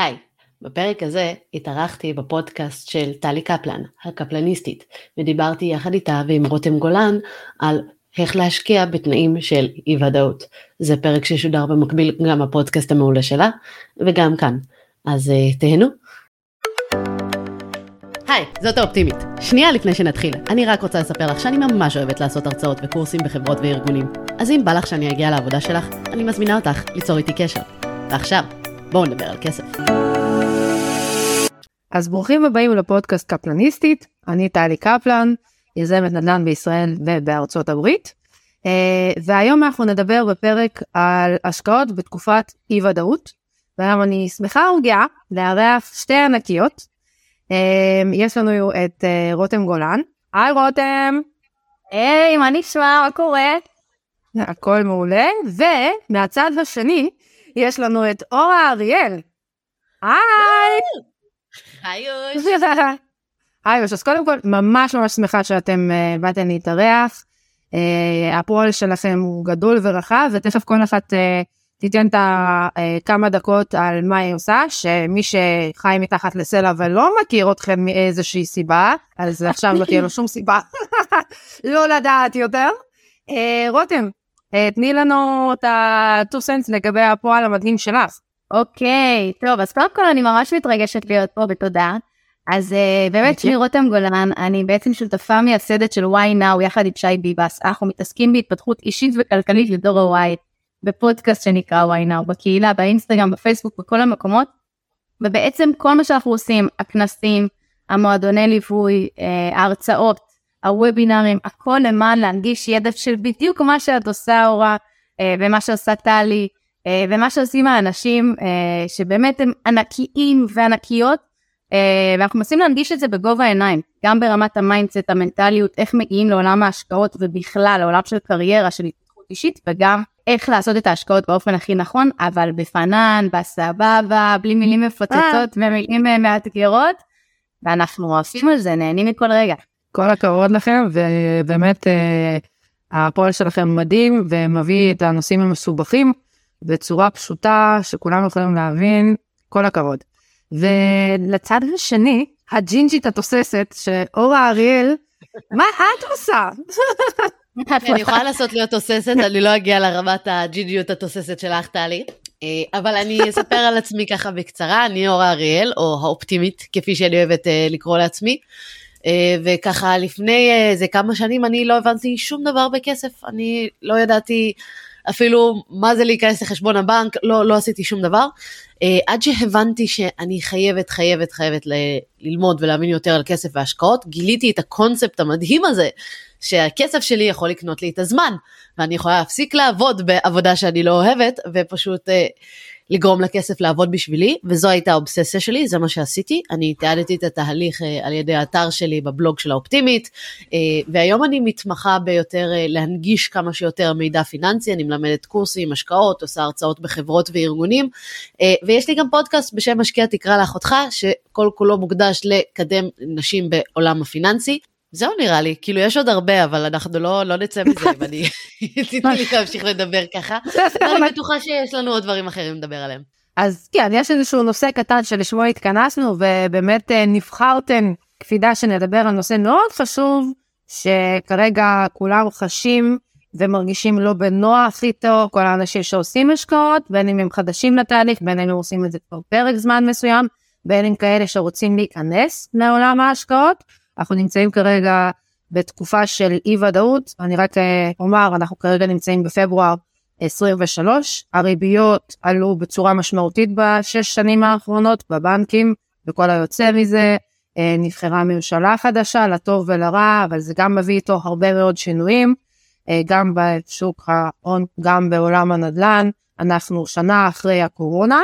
היי, בפרק הזה התארחתי בפודקאסט של טלי קפלן, הקפלניסטית, ודיברתי יחד איתה ועם רותם גולן על איך להשקיע בתנאים של אי ודאות. זה פרק ששודר במקביל גם בפודקאסט המעולה שלה, וגם כאן. אז uh, תהנו. היי, זאת האופטימית. שנייה לפני שנתחיל, אני רק רוצה לספר לך שאני ממש אוהבת לעשות הרצאות וקורסים בחברות וארגונים. אז אם בא לך שאני אגיע לעבודה שלך, אני מזמינה אותך ליצור איתי קשר. ועכשיו, בואו נדבר על כסף. אז ברוכים הבאים לפודקאסט קפלניסטית, אני טלי קפלן, יזמת נדל"ן בישראל ובארצות הברית, אה, והיום אנחנו נדבר בפרק על השקעות בתקופת אי ודאות, והיום אני שמחה וגאה לארח שתי ענקיות, אה, יש לנו את אה, רותם גולן, היי רותם. היי, מה נשמע? מה קורה? הכל מעולה, ומהצד השני יש לנו את אורה אריאל. היי! היי יוש. היי יוש, אז קודם כל, ממש ממש שמחה שאתם uh, באתם להתארח. Uh, הפועל שלכם הוא גדול ורחב, ותכף כל אחת uh, תיתן את uh, כמה דקות על מה היא עושה, שמי שחי מתחת לסלע ולא מכיר אתכם מאיזושהי סיבה, אז עכשיו לא תהיה לו שום סיבה לא לדעת יותר. רותם, תני לנו את ה-2 cents לגבי הפועל המדהים שלך. אוקיי, טוב, אז קודם כל אני ממש מתרגשת להיות פה, ותודה. אז uh, באמת שמי רותם גולן, אני בעצם שותפה מייסדת של וואי נאו יחד עם שי ביבס. אנחנו מתעסקים בהתפתחות אישית וכלכלית לדור הוואי, בפודקאסט שנקרא וואי נאו, בקהילה, באינסטגרם, בפייסבוק, בכל המקומות. ובעצם כל מה שאנחנו עושים, הכנסים, המועדוני ליווי, ההרצאות, הוובינרים, הכל למען להנגיש ידע של בדיוק מה שאת עושה אורה, אה, ומה שעושה טלי, אה, ומה שעושים האנשים אה, שבאמת הם ענקיים וענקיות, אה, ואנחנו מנסים להנגיש את זה בגובה העיניים, גם ברמת ה mindset, המנטליות, איך מגיעים לעולם ההשקעות ובכלל לעולם של קריירה, של התפתחות אישית, וגם איך לעשות את ההשקעות באופן הכי נכון, אבל ב fun, בסבבה, בלי מילים מפוצצות ומילים מאתגרות, ואנחנו עפים על זה, נהנים מכל רגע. כל הכבוד לכם, ובאמת הפועל שלכם מדהים, ומביא את הנושאים המסובכים. בצורה פשוטה שכולם יכולים להבין, כל הכבוד. ולצד השני, הג'ינג'ית התוססת, שאורה אריאל, מה את עושה? אני יכולה לעשות להיות תוססת, אני לא אגיע לרמת הג'ינג'יות התוססת שלך, טלי. אה, אבל אני אספר על עצמי ככה בקצרה, אני אורה אריאל, או האופטימית, כפי שאני אוהבת אה, לקרוא לעצמי. אה, וככה לפני איזה כמה שנים אני לא הבנתי שום דבר בכסף, אני לא ידעתי אפילו מה זה להיכנס לחשבון הבנק, לא, לא עשיתי שום דבר. Uh, עד שהבנתי שאני חייבת, חייבת, חייבת ל- ללמוד ולהבין יותר על כסף והשקעות, גיליתי את הקונספט המדהים הזה, שהכסף שלי יכול לקנות לי את הזמן, ואני יכולה להפסיק לעבוד בעבודה שאני לא אוהבת, ופשוט uh, לגרום לכסף לעבוד בשבילי, וזו הייתה האובססיה שלי, זה מה שעשיתי. אני תיעדתי את התהליך uh, על ידי האתר שלי בבלוג של האופטימית, uh, והיום אני מתמחה ביותר uh, להנגיש כמה שיותר מידע פיננסי, אני מלמדת קורסים, השקעות, עושה הרצאות בחברות וארגונים, ויש לי גם פודקאסט בשם משקיע תקרא לאחותך, שכל כולו מוקדש לקדם נשים בעולם הפיננסי. זהו נראה לי, כאילו יש עוד הרבה, אבל אנחנו לא, לא נצא מזה אם אני רציתי לי להמשיך לדבר ככה. אני בטוחה שיש לנו עוד דברים אחרים לדבר עליהם. אז כן, יש איזשהו נושא קטן שלשמו התכנסנו, ובאמת אה, נבחרתם קפידה שנדבר על נושא מאוד חשוב, שכרגע כולם חשים ומרגישים לא בנוח איתו, כל האנשים שעושים השקעות, בין אם הם חדשים לתהליך, בין אם הם עושים את זה כבר פרק זמן מסוים, בין אם כאלה שרוצים להיכנס לעולם ההשקעות. אנחנו נמצאים כרגע בתקופה של אי ודאות, אני רק אה, אומר, אנחנו כרגע נמצאים בפברואר 23, הריביות עלו בצורה משמעותית בשש שנים האחרונות בבנקים וכל היוצא מזה, אה, נבחרה ממשלה חדשה לטוב ולרע, אבל זה גם מביא איתו הרבה מאוד שינויים, אה, גם בשוק ההון, גם בעולם הנדל"ן, אנחנו שנה אחרי הקורונה,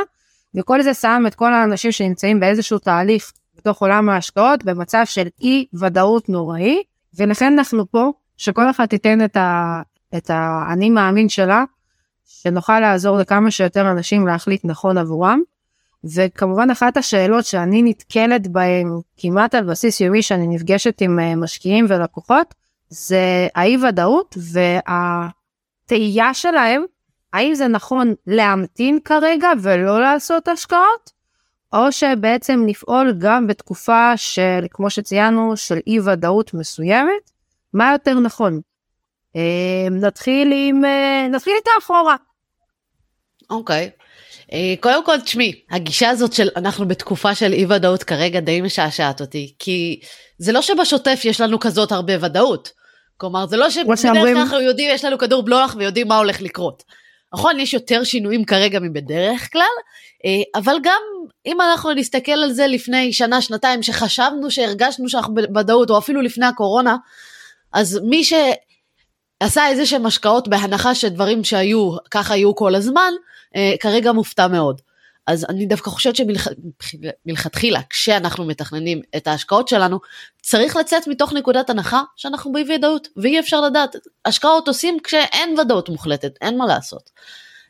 וכל זה שם את כל האנשים שנמצאים באיזשהו תהליך בתוך עולם ההשקעות במצב של אי ודאות נוראי, ולכן אנחנו פה, שכל אחד תיתן את, ה, את האני מאמין שלה, שנוכל לעזור לכמה שיותר אנשים להחליט נכון עבורם. וכמובן אחת השאלות שאני נתקלת בהן כמעט על בסיס יומי שאני נפגשת עם אה, משקיעים ולקוחות, זה האי ודאות והתהייה שלהם, האם זה נכון להמתין כרגע ולא לעשות השקעות, או שבעצם נפעול גם בתקופה של, כמו שציינו, של אי ודאות מסוימת, מה יותר נכון? אה, נתחיל עם, אה, נתחיל איתה אחורה. אוקיי. Okay. אה, קודם כל תשמעי הגישה הזאת של אנחנו בתקופה של אי ודאות כרגע די משעשעת אותי כי זה לא שבשוטף יש לנו כזאת הרבה ודאות. כלומר זה לא שבדרך כלל אנחנו יודעים יש לנו כדור בלוח ויודעים מה הולך לקרות. נכון יש יותר שינויים כרגע מבדרך כלל אה, אבל גם אם אנחנו נסתכל על זה לפני שנה שנתיים שחשבנו שהרגשנו שאנחנו בוודאות או אפילו לפני הקורונה אז מי שעשה איזה שהם השקעות בהנחה שדברים שהיו ככה היו כל הזמן אה, כרגע מופתע מאוד. אז אני דווקא חושבת שמלכתחילה, כשאנחנו מתכננים את ההשקעות שלנו, צריך לצאת מתוך נקודת הנחה שאנחנו באי ודאות, ואי אפשר לדעת. השקעות עושים כשאין ודאות מוחלטת, אין מה לעשות.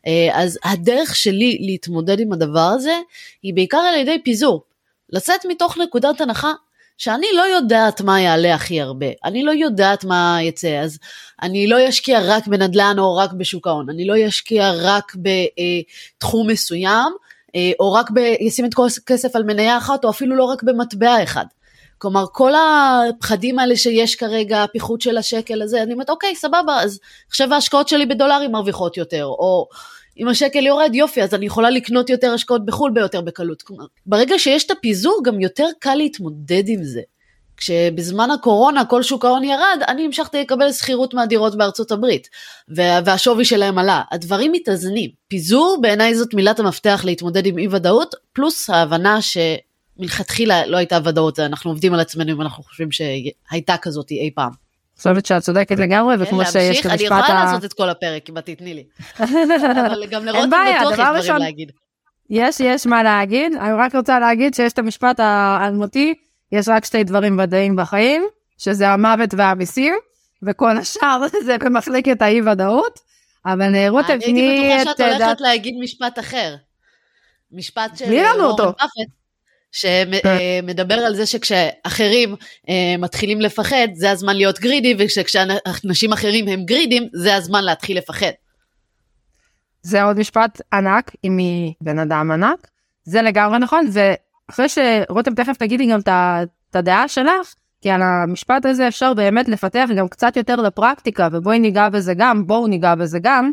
אה, אז הדרך שלי להתמודד עם הדבר הזה, היא בעיקר על ידי פיזור. לצאת מתוך נקודת הנחה שאני לא יודעת מה יעלה הכי הרבה, אני לא יודעת מה יצא, אז אני לא אשקיע רק בנדל"ן או רק בשוק ההון, אני לא אשקיע רק בתחום מסוים, אה, או רק ב... ישים את כל הכסף על מניה אחת, או אפילו לא רק במטבע אחד. כלומר, כל הפחדים האלה שיש כרגע, הפיחות של השקל הזה, אני אומרת, אוקיי, סבבה, אז עכשיו ההשקעות שלי בדולרים מרוויחות יותר, או אם השקל יורד, יופי, אז אני יכולה לקנות יותר השקעות בחו"ל ביותר בקלות. כלומר, ברגע שיש את הפיזור, גם יותר קל להתמודד עם זה. כשבזמן הקורונה כל שוק ההון ירד, אני המשכתי לקבל שכירות מהדירות בארצות הברית, והשווי שלהם עלה. הדברים מתאזנים. פיזור בעיניי זאת מילת המפתח להתמודד עם אי ודאות, פלוס ההבנה שמלכתחילה לא הייתה ודאות, אנחנו עובדים על עצמנו אם אנחנו חושבים שהייתה כזאת אי פעם. חושבת שאת צודקת לגמרי, כן, וכמו שיש את המשפט ה... אני יכולה לעשות את כל הפרק אם את תתני לי. אבל גם לרותם בטוח יש דברים להגיד. יש, יש מה להגיד. אני רק רוצה להגיד שיש את המשפט האלמותי, יש רק שתי דברים ודאיים בחיים, שזה המוות והמיסים, וכל השאר זה במחלקת האי ודאות. אבל רותם, תני את... אני הייתי בטוחה שאת הולכת להגיד משפט אחר. משפט של וורן באפט. שמדבר על זה שכשאחרים אה, מתחילים לפחד זה הזמן להיות גרידי וכשאנשים אחרים הם גרידים זה הזמן להתחיל לפחד. זה עוד משפט ענק אם היא בן אדם ענק זה לגמרי נכון ואחרי שרותם תכף תגידי גם את הדעה שלך כי על המשפט הזה אפשר באמת לפתח גם קצת יותר לפרקטיקה ובואי ניגע בזה גם בואו ניגע בזה גם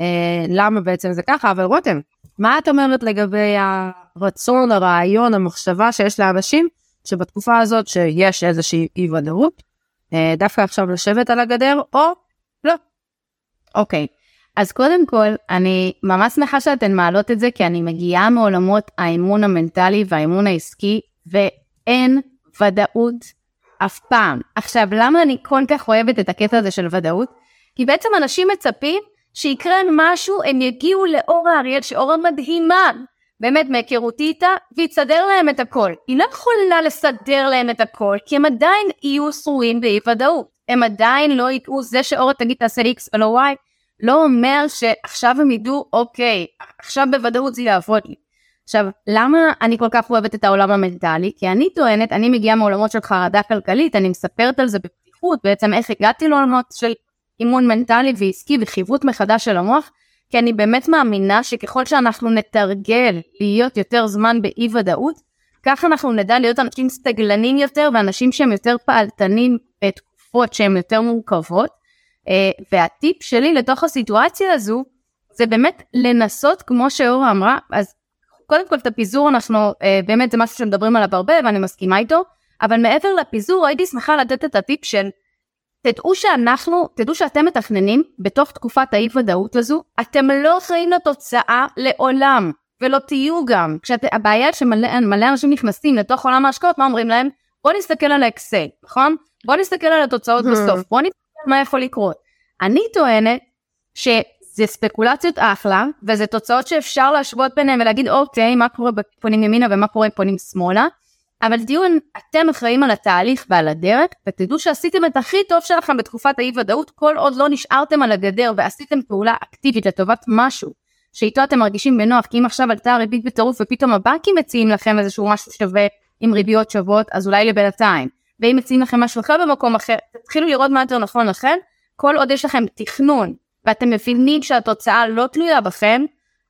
אה, למה בעצם זה ככה אבל רותם מה את אומרת לגבי הרצון, הרעיון, המחשבה שיש לאנשים שבתקופה הזאת שיש איזושהי אי ודאות, אה, דווקא עכשיו לשבת על הגדר או לא. אוקיי, אז קודם כל אני ממש שמחה שאתן מעלות את זה כי אני מגיעה מעולמות האימון המנטלי והאימון העסקי ואין ודאות אף פעם. עכשיו למה אני כל כך אוהבת את הקטע הזה של ודאות? כי בעצם אנשים מצפים שיקרה משהו, הם יגיעו לאורה אריאל, שאורה מדהימה, באמת מהיכרותי איתה, ויתסדר להם את הכל. היא לא יכולה לסדר להם את הכל, כי הם עדיין יהיו שרויים באי ודאות. הם עדיין לא ידעו, זה שאורה תגיד תעשה X ולא Y, לא אומר שעכשיו הם ידעו, אוקיי, עכשיו בוודאות זה יעבוד לי. עכשיו, למה אני כל כך אוהבת את העולם המנטלי? כי אני טוענת, אני מגיעה מעולמות של חרדה כלכלית, אני מספרת על זה בפתיחות, בעצם איך הגעתי לעולמות של אימון מנטלי ועסקי וחיווט מחדש של המוח, כי אני באמת מאמינה שככל שאנחנו נתרגל להיות יותר זמן באי ודאות, כך אנחנו נדע להיות אנשים סטגלנים יותר ואנשים שהם יותר פעלתנים בתקופות שהן יותר מורכבות. אה, והטיפ שלי לתוך הסיטואציה הזו זה באמת לנסות כמו שאורה אמרה אז קודם כל את הפיזור אנחנו אה, באמת זה משהו שמדברים עליו הרבה ואני מסכימה איתו אבל מעבר לפיזור הייתי שמחה לתת את הטיפ של תדעו שאנחנו, תדעו שאתם מתכננים בתוך תקופת האי ודאות הזו, אתם לא אחראים לתוצאה לעולם, ולא תהיו גם. כשאת, הבעיה שמלא אנשים נכנסים לתוך עולם ההשקעות, מה אומרים להם? בוא נסתכל על האקסל, נכון? בוא נסתכל על התוצאות hmm. בסוף, בוא נסתכל מה יכול לקרות. אני טוענת שזה ספקולציות אחלה, וזה תוצאות שאפשר להשוות ביניהם ולהגיד אוקיי, מה קורה בפונים ימינה ומה קורה בפונים שמאלה, אבל תהיו אתם אחראים על התהליך ועל הדרך, ותדעו שעשיתם את הכי טוב שלכם בתקופת האי ודאות, כל עוד לא נשארתם על הגדר ועשיתם פעולה אקטיבית לטובת משהו, שאיתו אתם מרגישים בנוח, כי אם עכשיו עלתה הריבית בטירוף ופתאום הבנקים מציעים לכם איזשהו משהו שווה עם ריביות שוות, אז אולי לבינתיים. ואם מציעים לכם משהו אחר במקום אחר, תתחילו לראות מה יותר נכון לכם, כל עוד יש לכם תכנון, ואתם מבינים שהתוצאה לא תלויה בכם,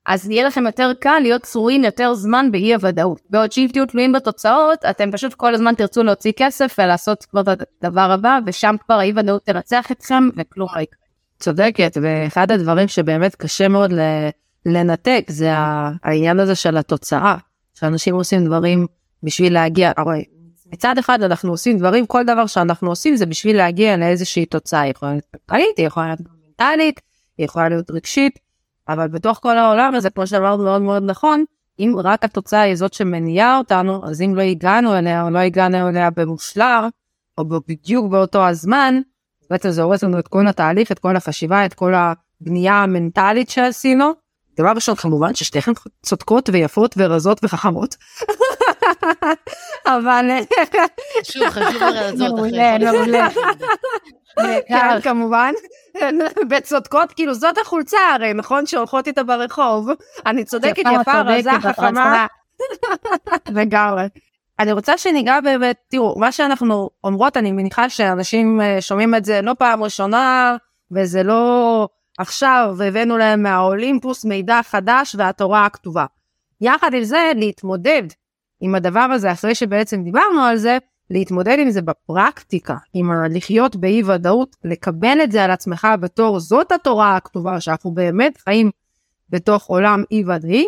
אז יהיה לכם יותר קל להיות צרויים יותר זמן באי הוודאות. בעוד שאם תהיו תלויים בתוצאות, אתם פשוט כל הזמן תרצו להוציא כסף ולעשות כבר את הדבר הבא, ושם כבר האי ודאות תנצח אתכם וכלום לא יקרה. צודקת, ואחד הדברים שבאמת קשה מאוד לנתק זה העניין הזה של התוצאה, שאנשים עושים דברים בשביל להגיע, הרי מצד אחד אנחנו עושים דברים, כל דבר שאנחנו עושים זה בשביל להגיע לאיזושהי תוצאה, יכולה להיות כלכלית, יכולה להיות מנטלית, יכולה להיות רגשית, אבל בתוך כל העולם הזה, כמו שאמרת מאוד מאוד נכון, אם רק התוצאה היא זאת שמניעה אותנו, אז אם לא הגענו אליה או לא הגענו אליה במושלר, או בדיוק באותו הזמן, בעצם זה הורס לנו את כל התהליך, את כל החשיבה, את כל הבנייה המנטלית שעשינו. דבר ראשון, כמובן ששתיכן צודקות ויפות ורזות וחכמות. אבל... שוב, חשוב לרזות אחרי מעולה. כן, כמובן. וצודקות, כאילו זאת החולצה הרי, נכון? שהולכות איתה ברחוב. אני צודקת, יפה, רזה, חכמה. לגמרי. אני רוצה שניגע באמת, תראו, מה שאנחנו אומרות, אני מניחה שאנשים אה, שומעים את זה לא פעם ראשונה, וזה לא עכשיו הבאנו להם מהאולימפוס מידע חדש והתורה הכתובה. יחד עם זה, להתמודד עם הדבר הזה, אחרי שבעצם דיברנו על זה, להתמודד עם זה בפרקטיקה, עם לחיות באי ודאות, לקבל את זה על עצמך בתור זאת התורה הכתובה, שאנחנו באמת חיים בתוך עולם אי ודאי,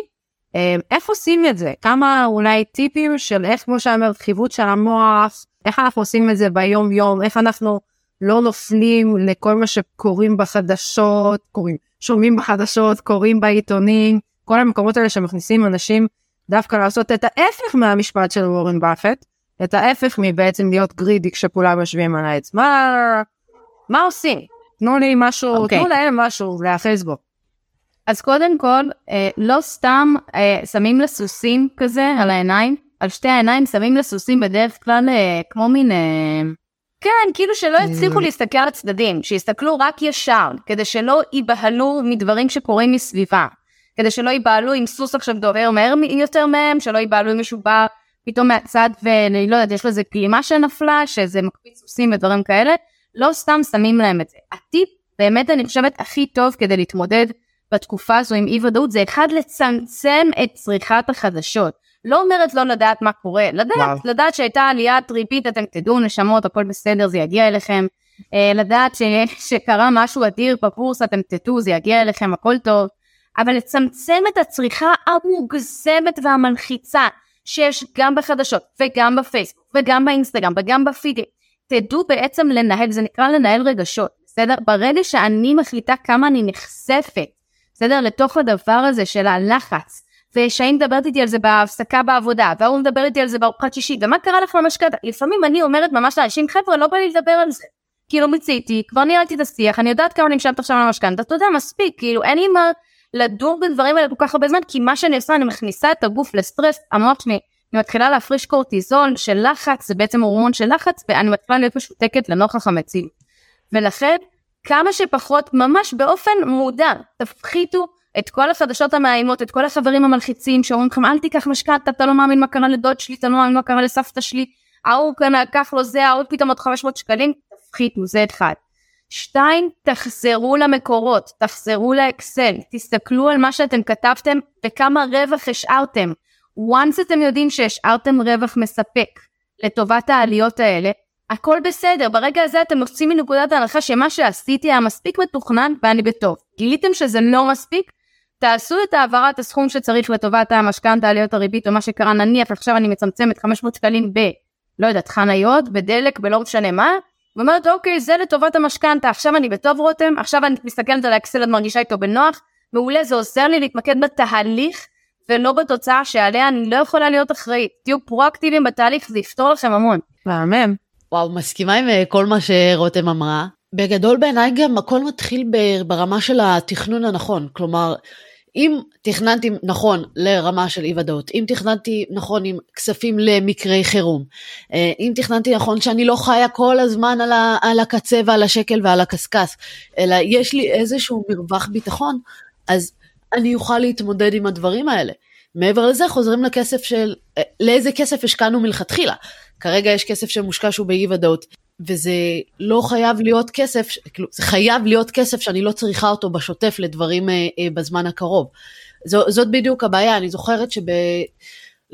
אמ, איך עושים את זה? כמה אולי טיפים של איך, כמו שאמרת, חיווט של המוח, איך אנחנו עושים את זה ביום יום, איך אנחנו לא נופלים לכל מה שקוראים בחדשות, קוראים, שומעים בחדשות, קוראים בעיתונים, כל המקומות האלה שמכניסים אנשים דווקא לעשות את ההפך מהמשפט של וורן באפט, את ההפך מבעצם להיות גרידי כשכולם יושבים על העץ. מה, מה עושים? תנו לי משהו, okay. אוקיי. תנו להם משהו להאחז בו. אז קודם כל, אה, לא סתם אה, שמים לסוסים כזה על העיניים, על שתי העיניים שמים לסוסים בדרך כלל אה, כמו מין... אה, כן, כאילו שלא יצליחו להסתכל על הצדדים, שיסתכלו רק ישר, כדי שלא ייבהלו מדברים שקורים מסביבה. כדי שלא ייבהלו אם סוס עכשיו דובר מהר יותר מהם, שלא ייבהלו אם מישהו בא פתאום מהצד ואני לא יודעת, יש לו איזה גלימה שנפלה, שזה מקפיץ סוסים ודברים כאלה, לא סתם שמים להם את זה. הטיפ באמת אני חושבת הכי טוב כדי להתמודד בתקופה הזו עם אי ודאות זה אחד לצמצם את צריכת החדשות. לא אומרת לא לדעת מה קורה, לדעת, וואו. לדעת שהייתה עליית ריבית, אתם תדעו נשמות, הכל בסדר, זה יגיע אליכם. אה, לדעת ש, שקרה משהו אדיר בבורסה, אתם תדעו, זה יגיע אליכם, הכל טוב. אבל לצמצם את הצריכה המוגזמת והמלחיצה שיש גם בחדשות וגם בפייסבוק וגם באינסטגרם וגם בפידים. תדעו בעצם לנהל, זה נקרא לנהל רגשות, בסדר? ברגע שאני מחליטה כמה אני נחשפת בסדר? לתוך הדבר הזה של הלחץ. ושהיא מדברת איתי על זה בהפסקה בעבודה, והוא מדבר איתי על זה בארוחת שישי, ומה קרה לך במשכנתה? לפעמים אני אומרת ממש לאנשים, חבר'ה, לא בא לי לדבר על זה. כאילו מיציתי, כבר ניהלתי את השיח, אני יודעת כמה אני משלמת עכשיו על המשכנתה, אתה יודע, מספיק, כאילו אין לי מה לדור בדברים האלה כל כך הרבה זמן, כי מה שאני עושה, אני מכניסה את הגוף לסטרס, המוח שלי, אני מתחילה להפריש קורטיזול של לחץ, זה בעצם הורמון של לחץ, ואני מתחילה להיות משותקת לנוכח המציאות. ולכן, כמה שפחות, ממש באופן מודע, תפחיתו את כל החדשות המאיימות, את כל החברים המלחיצים שאומרים לכם אל תיקח משכנתה, אתה לא מאמין מה קרה לדוד שלי, אתה לא מאמין מה קרה לסבתא שלי, ההוא כאן לקח לו זה, ההוא פתאום עוד 500 שקלים, תפחיתו, זה אחד. שתיים, תחזרו למקורות, תחזרו לאקסל, תסתכלו על מה שאתם כתבתם וכמה רווח השארתם. once אתם יודעים שהשארתם רווח מספק לטובת העליות האלה, הכל בסדר, ברגע הזה אתם יוצאים מנקודת ההנחה שמה שעשיתי היה מספיק מתוכנן ואני בטוב. גיליתם שזה לא מספיק? תעשו את העברת הסכום שצריך לטובת המשכנתה, עליות הריבית או מה שקרה, נניח עכשיו אני מצמצמת 500 שקלים ב... לא יודעת, חניות, בדלק, בלא משנה מה, ואומרת אוקיי זה לטובת המשכנתה, עכשיו אני בטוב רותם, עכשיו אני מסתכלת על האקסל, את מרגישה איתו בנוח, מעולה, זה עוזר לי להתמקד בתהליך ולא בתוצאה שעליה אני לא יכולה להיות אחראית. תהיו פרואקטיביים בתהליך, זה יפתור לכם המון. מהמם. וואו, מסכימה עם אה, כל מה שרותם אמרה. בגדול בעיניי גם הכל מתחיל ברמה של התכנון הנכון. כלומר, אם תכננתי נכון לרמה של אי ודאות, אם תכננתי נכון עם כספים למקרי חירום, אה, אם תכננתי נכון שאני לא חיה כל הזמן על, ה, על הקצה ועל השקל ועל הקשקש, אלא יש לי איזשהו מרווח ביטחון, אז אני אוכל להתמודד עם הדברים האלה. מעבר לזה חוזרים לכסף של, אה, לאיזה כסף השקענו מלכתחילה. כרגע יש כסף שמושקע שהוא באי ודאות, וזה לא חייב להיות כסף, כאילו, זה חייב להיות כסף שאני לא צריכה אותו בשוטף לדברים אה, אה, בזמן הקרוב. זאת בדיוק הבעיה, אני זוכרת שב...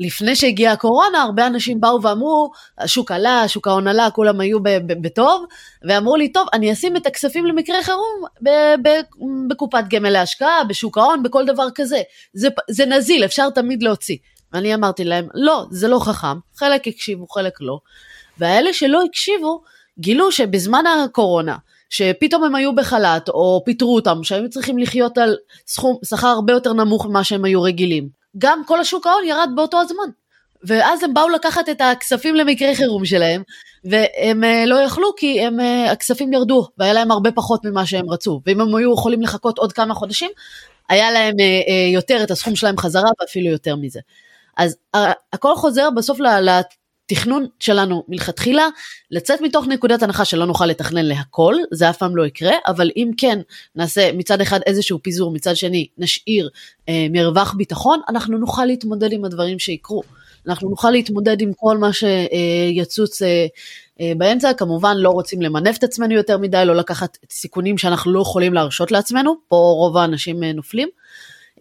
לפני שהגיעה הקורונה, הרבה אנשים באו ואמרו, השוק עלה, שוק ההון עלה, כולם היו בטוב, ואמרו לי, טוב, אני אשים את הכספים למקרה חירום בקופת גמל להשקעה, בשוק ההון, בכל דבר כזה. זה, זה נזיל, אפשר תמיד להוציא. ואני אמרתי להם, לא, זה לא חכם, חלק הקשיבו, חלק לא. והאלה שלא הקשיבו, גילו שבזמן הקורונה, שפתאום הם היו בחל"ת, או פיטרו אותם, שהיו צריכים לחיות על סכום, שכר הרבה יותר נמוך ממה שהם היו רגילים. גם כל השוק ההון ירד באותו הזמן. ואז הם באו לקחת את הכספים למקרה חירום שלהם, והם uh, לא יכלו כי הם, uh, הכספים ירדו, והיה להם הרבה פחות ממה שהם רצו. ואם הם היו יכולים לחכות עוד כמה חודשים, היה להם uh, יותר את הסכום שלהם חזרה, ואפילו יותר מזה. אז הכל חוזר בסוף לתכנון שלנו מלכתחילה, לצאת מתוך נקודת הנחה שלא נוכל לתכנן להכל, זה אף פעם לא יקרה, אבל אם כן נעשה מצד אחד איזשהו פיזור, מצד שני נשאיר אה, מרווח ביטחון, אנחנו נוכל להתמודד עם הדברים שיקרו. אנחנו נוכל להתמודד עם כל מה שיצוץ אה, אה, באמצע, כמובן לא רוצים למנף את עצמנו יותר מדי, לא לקחת סיכונים שאנחנו לא יכולים להרשות לעצמנו, פה רוב האנשים אה, נופלים.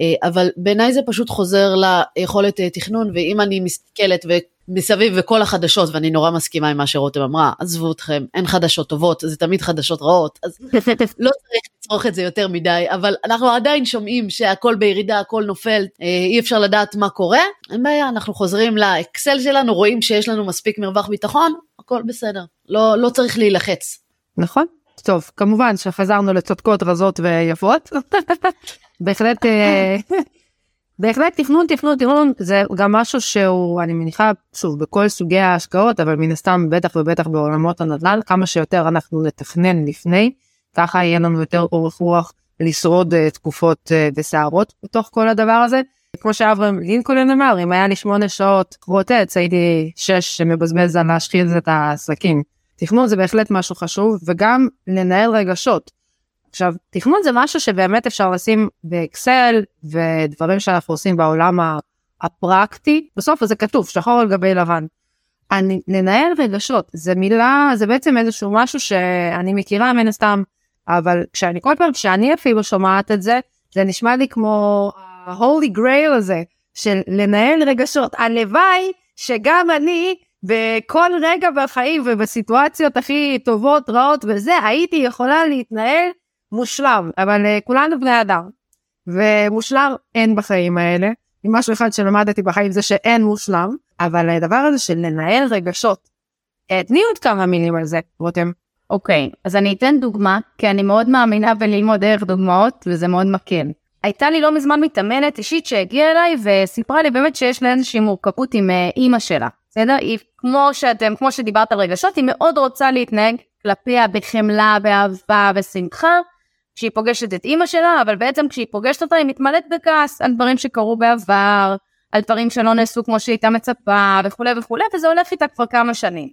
אה, אבל בעיניי זה פשוט חוזר ליכולת אה, תכנון, ואם אני מסתכלת מסביב וכל החדשות, ואני נורא מסכימה עם מה שרותם אמרה, עזבו אתכם, אין חדשות טובות, זה תמיד חדשות רעות, אז לא צריך לצרוך את זה יותר מדי, אבל אנחנו עדיין שומעים שהכל בירידה, הכל נופל, אה, אי אפשר לדעת מה קורה, אין בעיה, אנחנו חוזרים לאקסל שלנו, רואים שיש לנו מספיק מרווח ביטחון, הכל בסדר, לא, לא צריך להילחץ. נכון, טוב, כמובן שחזרנו לצודקות רזות ויפות, בהחלט אה, בהחלט תכנון תכנון תכנון זה גם משהו שהוא אני מניחה שוב בכל סוגי ההשקעות אבל מן הסתם בטח ובטח בעולמות הנדל"ן כמה שיותר אנחנו נתכנן לפני ככה יהיה לנו יותר אורך רוח לשרוד uh, תקופות uh, וסערות בתוך כל הדבר הזה. כמו שאברהם לינקולן אמר אם היה לי שמונה שעות רוטץ הייתי שש שמבזבז על להשחיל את העסקים. תכנון זה בהחלט משהו חשוב וגם לנהל רגשות. עכשיו, תכנון זה משהו שבאמת אפשר לשים באקסל ודברים שאנחנו עושים בעולם הפרקטי, בסוף זה כתוב שחור על גבי לבן. אני, לנהל רגשות, זה מילה, זה בעצם איזשהו משהו שאני מכירה מן הסתם, אבל כשאני כל פעם שאני אפילו שומעת את זה, זה נשמע לי כמו ה-holy grail הזה של לנהל רגשות. הלוואי שגם אני בכל רגע בחיים ובסיטואציות הכי טובות, רעות וזה, הייתי יכולה להתנהל מושלם, אבל uh, כולנו בני אדם, ומושלם אין בחיים האלה. עם משהו אחד שלמדתי בחיים זה שאין מושלם, אבל הדבר הזה של לנהל רגשות, אה, תני עוד כמה מילים על זה, רותם. אוקיי, okay, אז אני אתן דוגמה, כי אני מאוד מאמינה בללמוד דרך דוגמאות, וזה מאוד מקל. הייתה לי לא מזמן מתאמנת אישית שהגיעה אליי וסיפרה לי באמת שיש לה איזושהי מורכבות עם uh, אימא שלה, בסדר? היא, כמו שאתם, כמו שדיברת על רגשות, היא מאוד רוצה להתנהג כלפיה בחמלה, באהבה ושמחה, כשהיא פוגשת את אימא שלה, אבל בעצם כשהיא פוגשת אותה היא מתמלאת בכעס על דברים שקרו בעבר, על דברים שלא נעשו כמו שהיא הייתה מצפה וכולי וכולי, וזה הולך איתה כבר כמה שנים.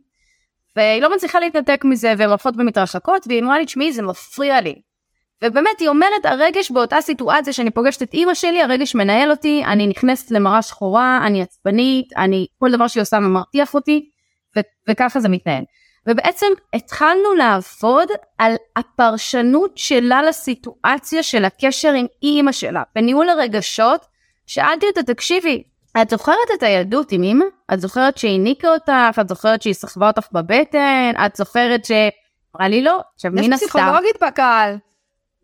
והיא לא מצליחה להתנתק מזה, והן הולכות ומתרחקות, והיא אמרה לי, תשמעי, זה מפריע לי. ובאמת, היא אומרת, הרגש באותה סיטואציה שאני פוגשת את אימא שלי, הרגש מנהל אותי, אני נכנסת למראה שחורה, אני עצבנית, אני, כל דבר שהיא עושה מרתיח אותי, ו- וככה זה מתנהל. ובעצם התחלנו לעבוד על הפרשנות שלה לסיטואציה של הקשר עם אימא שלה, בניהול הרגשות. שאלתי אותה, תקשיבי, את זוכרת את הילדות עם אימא? את זוכרת שהיא הניקה אותך? את זוכרת שהיא סחבה אותך בבטן? את זוכרת ש... אמרה לי לא. עכשיו מן הסתם... יש פסיכולוגית בקהל.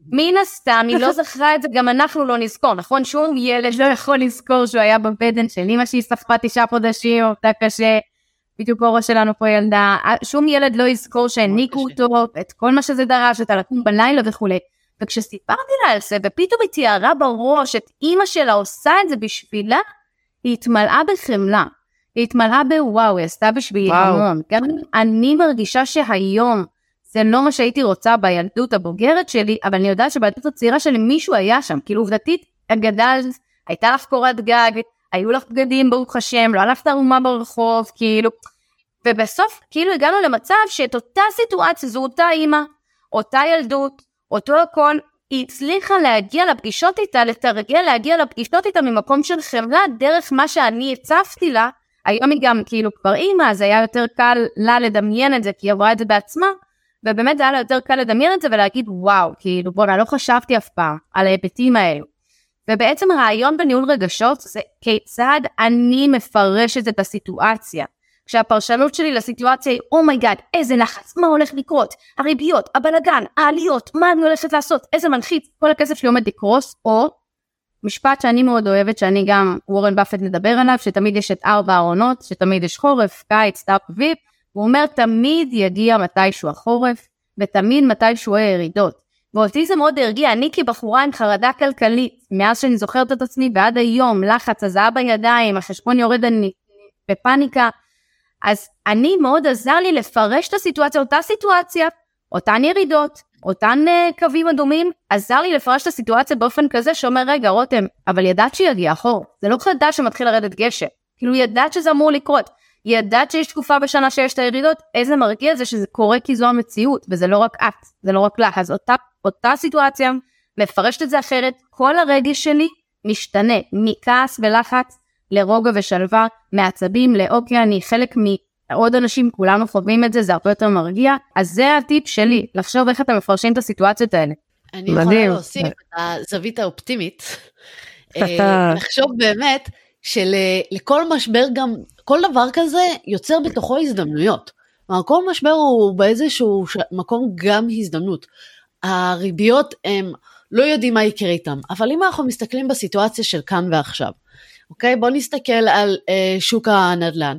מן הסתם היא לא זכרה את זה, גם אנחנו לא נזכור, נכון? שום ילד לא יכול לזכור שהוא היה בבטן של אימא שהיא סחבה תשעה חודשים, עובדה קשה, בדיוק אורה שלנו פה ילדה, שום ילד לא יזכור שהעניקו אותו, את כל מה שזה דרש, את הלקום בלילה וכולי. וכשסיפרתי לה על זה, ופתאום היא תיארה בראש את אימא שלה עושה את זה בשבילה, היא התמלאה בחמלה. היא התמלאה בוואו, היא עשתה בשבילי המון. גם אני מרגישה שהיום זה לא מה שהייתי רוצה בילדות הבוגרת שלי, אבל אני יודעת שבילדות הצעירה שלי מישהו היה שם. כאילו עובדתית, גדלת, הייתה לך קורת גג, היו לך בגדים ברוך השם, לא הלכת ערומה ברחוב, כאילו, ובסוף כאילו הגענו למצב שאת אותה סיטואציה זו אותה אימא, אותה ילדות, אותו הכל, היא הצליחה להגיע לפגישות איתה, לתרגל להגיע לפגישות איתה ממקום של חמלה דרך מה שאני הצפתי לה, היום היא גם כאילו כבר אימא, אז היה יותר קל לה לדמיין את זה, כי היא עברה את זה בעצמה, ובאמת זה היה לה יותר קל לדמיין את זה ולהגיד וואו, כאילו בואנה, לא חשבתי אף פעם על ההיבטים האלו. ובעצם הרעיון בניהול רגשות זה כיצד אני מפרשת את הסיטואציה. כשהפרשנות שלי לסיטואציה היא oh my god איזה לחץ מה הולך לקרות? הריביות הבלגן העליות מה אני הולכת לעשות? איזה מלחיץ? כל הכסף שלי עומד לקרוס או משפט שאני מאוד אוהבת שאני גם וורן באפט מדבר עליו שתמיד יש את ארבע העונות שתמיד יש חורף קיץ סתיו אביב הוא אומר תמיד יגיע מתישהו החורף ותמיד מתישהו הירידות ואותי זה מאוד הרגיע, אני כבחורה עם חרדה כלכלית, מאז שאני זוכרת את עצמי ועד היום, לחץ, הזעה בידיים, החשבון יורד אני בפאניקה, אז אני מאוד עזר לי לפרש את הסיטואציה, אותה סיטואציה, אותן ירידות, אותן uh, קווים אדומים, עזר לי לפרש את הסיטואציה באופן כזה שאומר, רגע, רותם, אבל ידעת שיגיע אחור, זה לא חדש שמתחיל לרדת גשם, כאילו ידעת שזה אמור לקרות. ידעת שיש תקופה בשנה שיש את הירידות, איזה מרגיע זה שזה קורה כי זו המציאות, וזה לא רק את, זה לא רק לך, אז אותה, אותה סיטואציה, מפרשת את זה אחרת, כל הרגש שלי משתנה מכעס ולחץ לרוגע ושלווה, מעצבים לאוקיי, אני חלק מעוד אנשים, כולנו חווים את זה, זה הרבה יותר מרגיע, אז זה הטיפ שלי, לחשוב איך אתם מפרשים את הסיטואציות האלה. אני יכולה להוסיף את הזווית האופטימית, אה, לחשוב באמת שלכל משבר גם כל דבר כזה יוצר בתוכו הזדמנויות. כלומר, כל משבר הוא באיזשהו מקום גם הזדמנות. הריביות הם לא יודעים מה יקרה איתם, אבל אם אנחנו מסתכלים בסיטואציה של כאן ועכשיו, אוקיי? בואו נסתכל על אה, שוק הנדל"ן.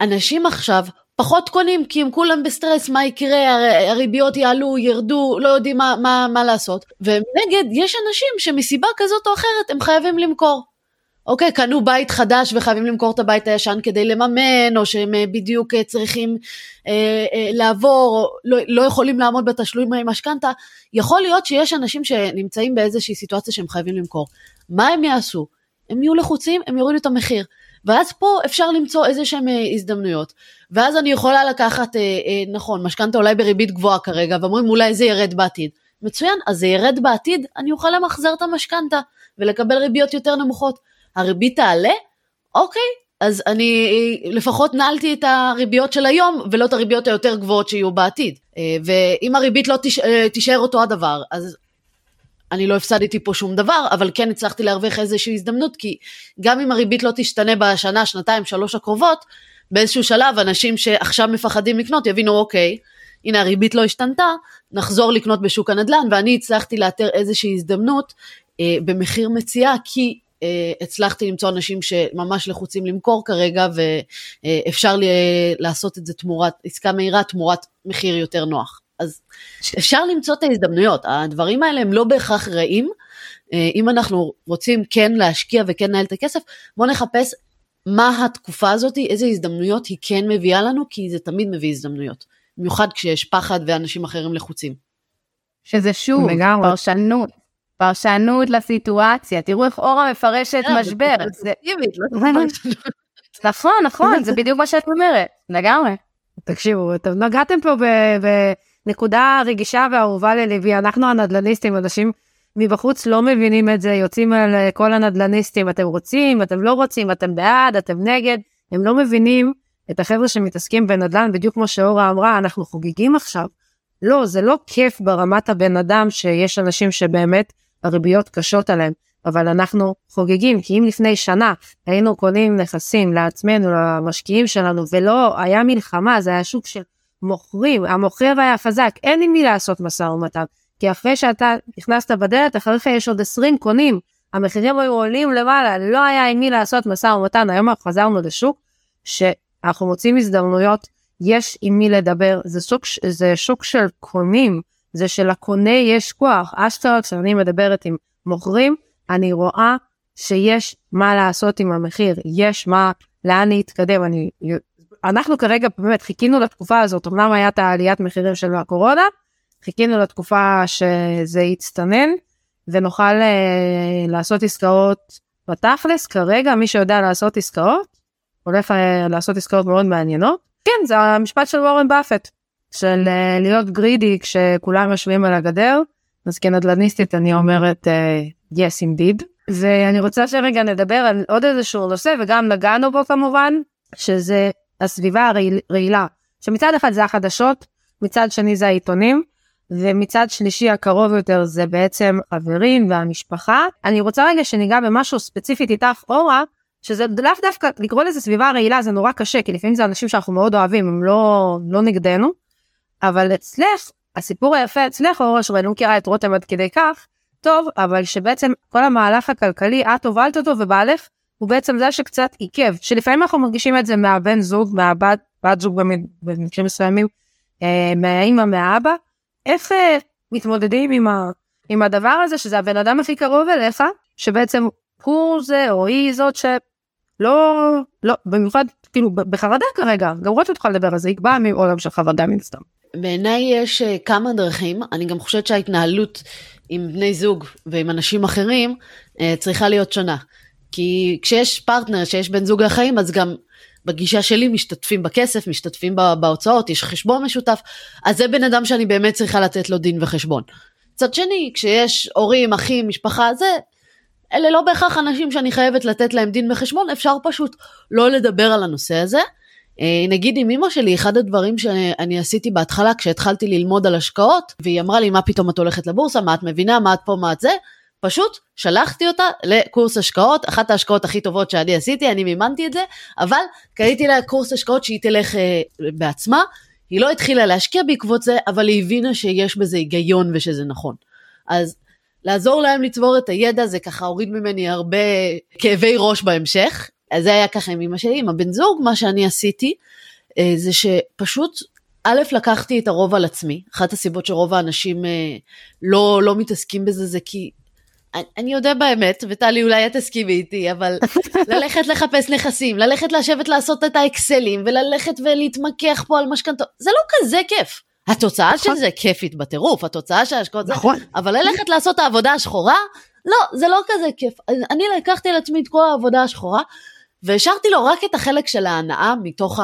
אנשים עכשיו פחות קונים כי הם כולם בסטרס, מה יקרה, הריביות יעלו, ירדו, לא יודעים מה, מה, מה לעשות. ומנגד, יש אנשים שמסיבה כזאת או אחרת הם חייבים למכור. אוקיי, קנו בית חדש וחייבים למכור את הבית הישן כדי לממן, או שהם אה, בדיוק אה, צריכים אה, אה, לעבור, או לא, לא יכולים לעמוד בתשלום משכנתה, יכול להיות שיש אנשים שנמצאים באיזושהי סיטואציה שהם חייבים למכור. מה הם יעשו? הם יהיו לחוצים, הם יורידו את המחיר. ואז פה אפשר למצוא איזה שהן אה, הזדמנויות. ואז אני יכולה לקחת, אה, אה, נכון, משכנתה אולי בריבית גבוהה כרגע, ואומרים אולי זה ירד בעתיד. מצוין, אז זה ירד בעתיד, אני אוכל למחזר את המשכנתה ולקבל ריביות יותר נמוכות. הריבית תעלה, אוקיי, אז אני לפחות נעלתי את הריביות של היום ולא את הריביות היותר גבוהות שיהיו בעתיד. אה, ואם הריבית לא תיש, אה, תישאר אותו הדבר, אז אני לא הפסדתי פה שום דבר, אבל כן הצלחתי להרוויח איזושהי הזדמנות, כי גם אם הריבית לא תשתנה בשנה, שנתיים, שלוש הקרובות, באיזשהו שלב אנשים שעכשיו מפחדים לקנות יבינו אוקיי, הנה הריבית לא השתנתה, נחזור לקנות בשוק הנדל"ן, ואני הצלחתי לאתר איזושהי הזדמנות אה, במחיר מציאה, כי הצלחתי למצוא אנשים שממש לחוצים למכור כרגע ואפשר לי לעשות את זה תמורת, עסקה מהירה תמורת מחיר יותר נוח. אז אפשר למצוא את ההזדמנויות, הדברים האלה הם לא בהכרח רעים. אה, אם אנחנו רוצים כן להשקיע וכן לנהל את הכסף, בואו נחפש מה התקופה הזאת, איזה הזדמנויות היא כן מביאה לנו, כי זה תמיד מביא הזדמנויות. במיוחד כשיש פחד ואנשים אחרים לחוצים. שזה שוב, פרשנות. פרשנות לסיטואציה, תראו איך אורה מפרשת אה, משבר. לא נכון, נכון, זה בדיוק מה שאת אומרת, לגמרי. תקשיבו, אתם נגעתם פה בנקודה רגישה ואהובה לליבי, אנחנו הנדל"ניסטים, אנשים מבחוץ לא מבינים את זה, יוצאים על כל הנדל"ניסטים, אתם רוצים, אתם לא רוצים, אתם בעד, אתם נגד, הם לא מבינים את החבר'ה שמתעסקים בנדל"ן, בדיוק כמו שאורה אמרה, אנחנו חוגגים עכשיו. לא, זה לא כיף ברמת הבן אדם שיש אנשים שבאמת הריביות קשות עליהם, אבל אנחנו חוגגים, כי אם לפני שנה היינו קונים נכסים לעצמנו, למשקיעים שלנו, ולא היה מלחמה, זה היה שוק של מוכרים, המוכר היה חזק, אין עם מי לעשות משא ומתן, כי אחרי שאתה נכנסת בדלת, אחריך יש עוד 20 קונים, המחירים היו עולים למעלה, לא היה עם מי לעשות משא ומתן, היום אנחנו חזרנו לשוק שאנחנו מוצאים הזדמנויות, יש עם מי לדבר, זה שוק, זה שוק של קונים, זה שלקונה יש כוח. אשכרה כשאני מדברת עם מוכרים, אני רואה שיש מה לעשות עם המחיר, יש מה, לאן להתקדם. אני, אנחנו כרגע באמת חיכינו לתקופה הזאת, אמנם היה את העליית מחירים של הקורונה, חיכינו לתקופה שזה יצטנן ונוכל אה, לעשות עסקאות בתכלס. כרגע מי שיודע לעשות עסקאות, הולך אה, לעשות עסקאות מאוד מעניינות. כן, זה המשפט של וורן באפט. של uh, להיות גרידי כשכולם יושבים על הגדר אז כנדל"ניסטית אני אומרת uh, yes indeed ואני רוצה שרגע נדבר על עוד איזשהו נושא וגם נגענו בו כמובן שזה הסביבה הרעילה שמצד אחד זה החדשות מצד שני זה העיתונים ומצד שלישי הקרוב יותר זה בעצם חברים והמשפחה. אני רוצה רגע שניגע במשהו ספציפית איתך אורה, שזה לאו דווקא לקרוא לזה סביבה רעילה זה נורא קשה כי לפעמים זה אנשים שאנחנו מאוד אוהבים הם לא לא נגדנו. אבל אצלך הסיפור היפה אצלך אורה שאני לא מכירה את רותם עד כדי כך טוב אבל שבעצם כל המהלך הכלכלי את הובלת אותו ובעלך הוא בעצם זה שקצת עיכב שלפעמים אנחנו מרגישים את זה מהבן זוג מהבת בת זוג במקרים מסוימים אה, מהאימא מהאבא איך אה, מתמודדים עם, ה, עם הדבר הזה שזה הבן אדם הכי קרוב אליך שבעצם הוא זה או היא זאת שלא לא במיוחד כאילו בחרדה כרגע גם רואה אותך לדבר על זה יקבע מעולם של חרדה מן סתם. בעיניי יש uh, כמה דרכים אני גם חושבת שההתנהלות עם בני זוג ועם אנשים אחרים uh, צריכה להיות שונה. כי כשיש פרטנר שיש בן זוג לחיים אז גם בגישה שלי משתתפים בכסף, משתתפים בהוצאות, יש חשבון משותף, אז זה בן אדם שאני באמת צריכה לתת לו דין וחשבון. מצד שני, כשיש הורים, אחים, משפחה, זה, אלה לא בהכרח אנשים שאני חייבת לתת להם דין וחשבון, אפשר פשוט לא לדבר על הנושא הזה. אה, נגיד עם אמא שלי, אחד הדברים שאני עשיתי בהתחלה כשהתחלתי ללמוד על השקעות, והיא אמרה לי, מה פתאום את הולכת לבורסה, מה את מבינה, מה את פה, מה את זה, פשוט שלחתי אותה לקורס השקעות, אחת ההשקעות הכי טובות שאני עשיתי, אני מימנתי את זה, אבל קניתי לה קורס השקעות שהיא תלך אה, בעצמה, היא לא התחילה להשקיע בעקבות זה, אבל היא הבינה שיש בזה היגיון ושזה נכון. אז לעזור להם לצבור את הידע זה ככה הוריד ממני הרבה כאבי ראש בהמשך. אז זה היה ככה עם אמא שלי, עם הבן זוג, מה שאני עשיתי אה, זה שפשוט א', לקחתי את הרוב על עצמי, אחת הסיבות שרוב האנשים אה, לא, לא מתעסקים בזה זה כי אני יודע באמת, וטלי אולי את תסכימי איתי, אבל ללכת לחפש נכסים, ללכת לשבת לעשות את האקסלים, וללכת ולהתמקח פה על משכנתות, זה לא כזה כיף. התוצאה נכון. של זה כיפית בטירוף, התוצאה של ההשקעות זה, נכון. אבל ללכת לעשות את העבודה השחורה, לא, זה לא כזה כיף. אני לקחתי על עצמי את כל העבודה השחורה, והשארתי לו רק את החלק של ההנאה מתוך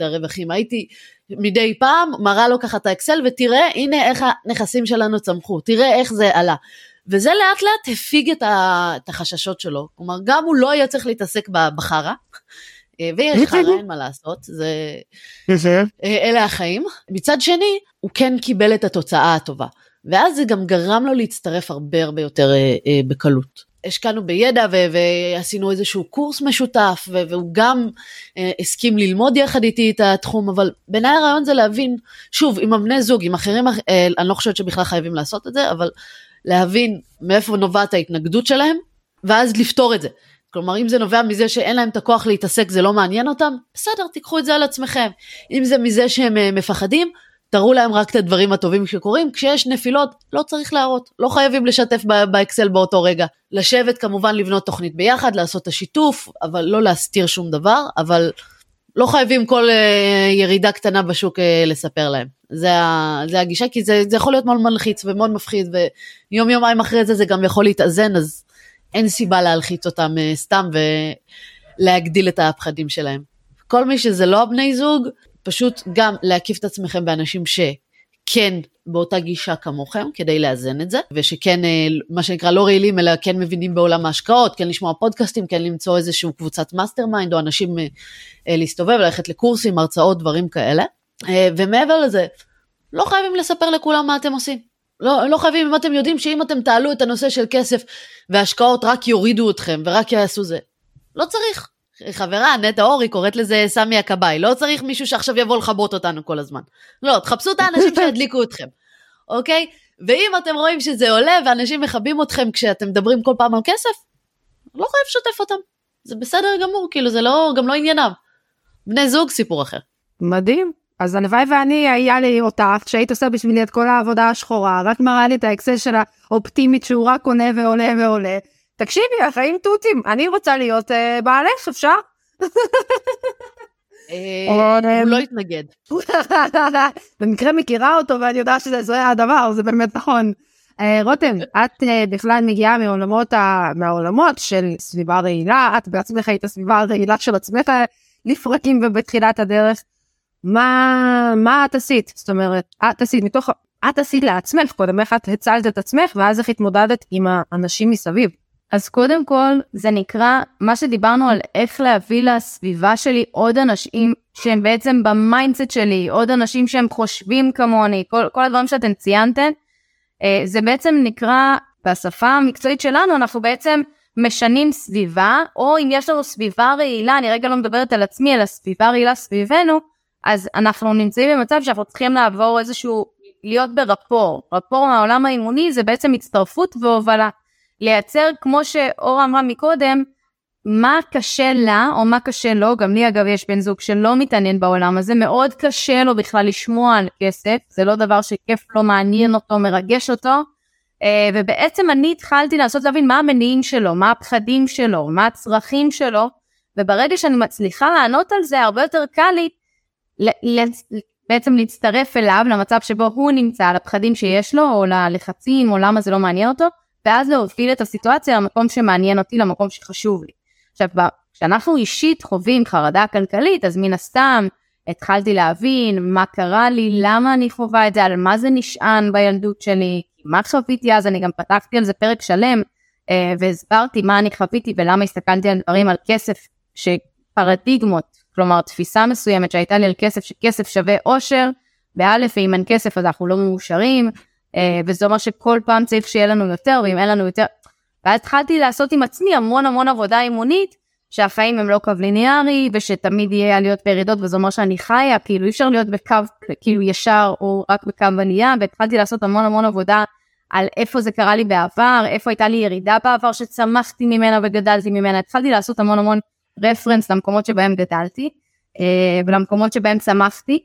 הרווחים. הייתי מדי פעם מראה לו ככה את האקסל, ותראה, הנה איך הנכסים שלנו צמחו, תראה איך זה עלה. וזה לאט לאט הפיג את, החששות שלו. כלומר, גם הוא לא היה צריך להתעסק בחרא, אה, ויש חרא, אין מה לעשות, זה... אה, אלה החיים. מצד שני, הוא כן קיבל את התוצאה הטובה. ואז זה גם גרם לו להצטרף הרבה הרבה יותר אה, אה, בקלות. השקענו בידע ו- ועשינו איזשהו קורס משותף ו- והוא גם אה, הסכים ללמוד יחד איתי את התחום אבל בעיניי הרעיון זה להבין שוב עם הבני זוג עם אחרים אה, אני לא חושבת שבכלל חייבים לעשות את זה אבל להבין מאיפה נובעת ההתנגדות שלהם, ואז לפתור את זה. כלומר, אם זה נובע מזה שאין להם את הכוח להתעסק, זה לא מעניין אותם, בסדר, תיקחו את זה על עצמכם. אם זה מזה שהם אה, מפחדים, תראו להם רק את הדברים הטובים שקורים. כשיש נפילות, לא צריך להראות, לא חייבים לשתף באקסל באותו רגע. לשבת כמובן לבנות תוכנית ביחד, לעשות את השיתוף, אבל לא להסתיר שום דבר, אבל לא חייבים כל uh, ירידה קטנה בשוק uh, לספר להם. זה, זה הגישה, כי זה, זה יכול להיות מאוד מלחיץ ומאוד מפחיד, ויום יומיים אחרי זה זה גם יכול להתאזן, אז אין סיבה להלחיץ אותם אה, סתם ולהגדיל את הפחדים שלהם. כל מי שזה לא הבני זוג, פשוט גם להקיף את עצמכם באנשים ש... כן באותה גישה כמוכם כדי לאזן את זה ושכן אה, מה שנקרא לא רעילים אלא כן מבינים בעולם ההשקעות כן לשמוע פודקאסטים כן למצוא איזשהו קבוצת mastermind או אנשים אה, אה, להסתובב ללכת לקורסים הרצאות דברים כאלה. ומעבר לזה לא חייבים לספר לכולם מה אתם עושים. לא, לא חייבים אם אתם יודעים שאם אתם תעלו את הנושא של כסף והשקעות רק יורידו אתכם ורק יעשו זה לא צריך חברה, נטע אורי קוראת לזה סמי הכבאי, לא צריך מישהו שעכשיו יבוא לכבות אותנו כל הזמן. לא, תחפשו את האנשים שידליקו אתכם, אוקיי? ואם אתם רואים שזה עולה ואנשים מכבים אתכם כשאתם מדברים כל פעם על כסף, לא חייב לשתף אותם. זה בסדר גמור, כאילו זה לא, גם לא עניינם. בני זוג, סיפור אחר. מדהים. אז הלוואי ואני היה לי אותך שהיית עושה בשבילי את כל העבודה השחורה רק מראה לי את האקסל של האופטימית שהוא רק עונה ועולה ועולה תקשיבי, החיים תותים, אני רוצה להיות uh, בעלך, אפשר? אה, הוא לא התנגד. במקרה מכירה אותו ואני יודעת שזה הדבר, זה באמת נכון. אה, רותם, את בכלל מגיעה מעולמות, מהעולמות של סביבה רעילה, את בעצמך היית סביבה רעילה של עצמך לפרקים ובתחילת הדרך. מה, מה את עשית? זאת אומרת, את עשית מתוך, את עשית לעצמך קודם, איך את הצלת את עצמך ואז איך התמודדת עם האנשים מסביב. אז קודם כל זה נקרא מה שדיברנו על איך להביא לסביבה שלי עוד אנשים שהם בעצם ב mindset שלי, עוד אנשים שהם חושבים כמוני, כל, כל הדברים שאתם ציינתם, אה, זה בעצם נקרא בשפה המקצועית שלנו אנחנו בעצם משנים סביבה, או אם יש לנו סביבה רעילה, אני רגע לא מדברת על עצמי, אלא סביבה רעילה סביבנו, אז אנחנו נמצאים במצב שאנחנו צריכים לעבור איזשהו, להיות ברפור. רפור מהעולם האימוני זה בעצם הצטרפות והובלה. לייצר, כמו שאורה אמרה מקודם, מה קשה לה או מה קשה לו, גם לי אגב יש בן זוג שלא מתעניין בעולם הזה, מאוד קשה לו בכלל לשמוע על כסף, זה לא דבר שכיף לו, מעניין אותו, מרגש אותו, אה, ובעצם אני התחלתי לנסות להבין מה המניעים שלו, מה הפחדים שלו, מה הצרכים שלו, וברגע שאני מצליחה לענות על זה, הרבה יותר קל לי בעצם להצטרף אליו למצב שבו הוא נמצא, לפחדים שיש לו, או ללחצים, או למה זה לא מעניין אותו, ואז להוביל את הסיטואציה למקום שמעניין אותי, למקום שחשוב לי. עכשיו, כשאנחנו אישית חווים חרדה כלכלית, אז מן הסתם התחלתי להבין מה קרה לי, למה אני חווה את זה, על מה זה נשען בילדות שלי, מה חוויתי אז, אני גם פתחתי על זה פרק שלם, אה, והסברתי מה אני חוויתי ולמה הסתכלתי על דברים על כסף, שפרדיגמות, כלומר תפיסה מסוימת שהייתה לי על כסף, שכסף שווה אושר, באלף, ואם אין כסף אז אנחנו לא מאושרים, וזה אומר שכל פעם צריך שיהיה לנו יותר, ואם אין לנו יותר... ואז התחלתי לעשות עם עצמי המון המון עבודה אימונית, שהחיים הם לא קו ליניארי, ושתמיד יהיה עליות וירידות, וזה אומר שאני חיה, כאילו אי אפשר להיות בקו כאילו ישר, או רק בקו עלייה, והתחלתי לעשות המון המון עבודה על איפה זה קרה לי בעבר, איפה הייתה לי ירידה בעבר שצמחתי ממנה וגדלתי ממנה, התחלתי לעשות המון המון רפרנס למקומות שבהם גדלתי, אה, ולמקומות שבהם צמחתי,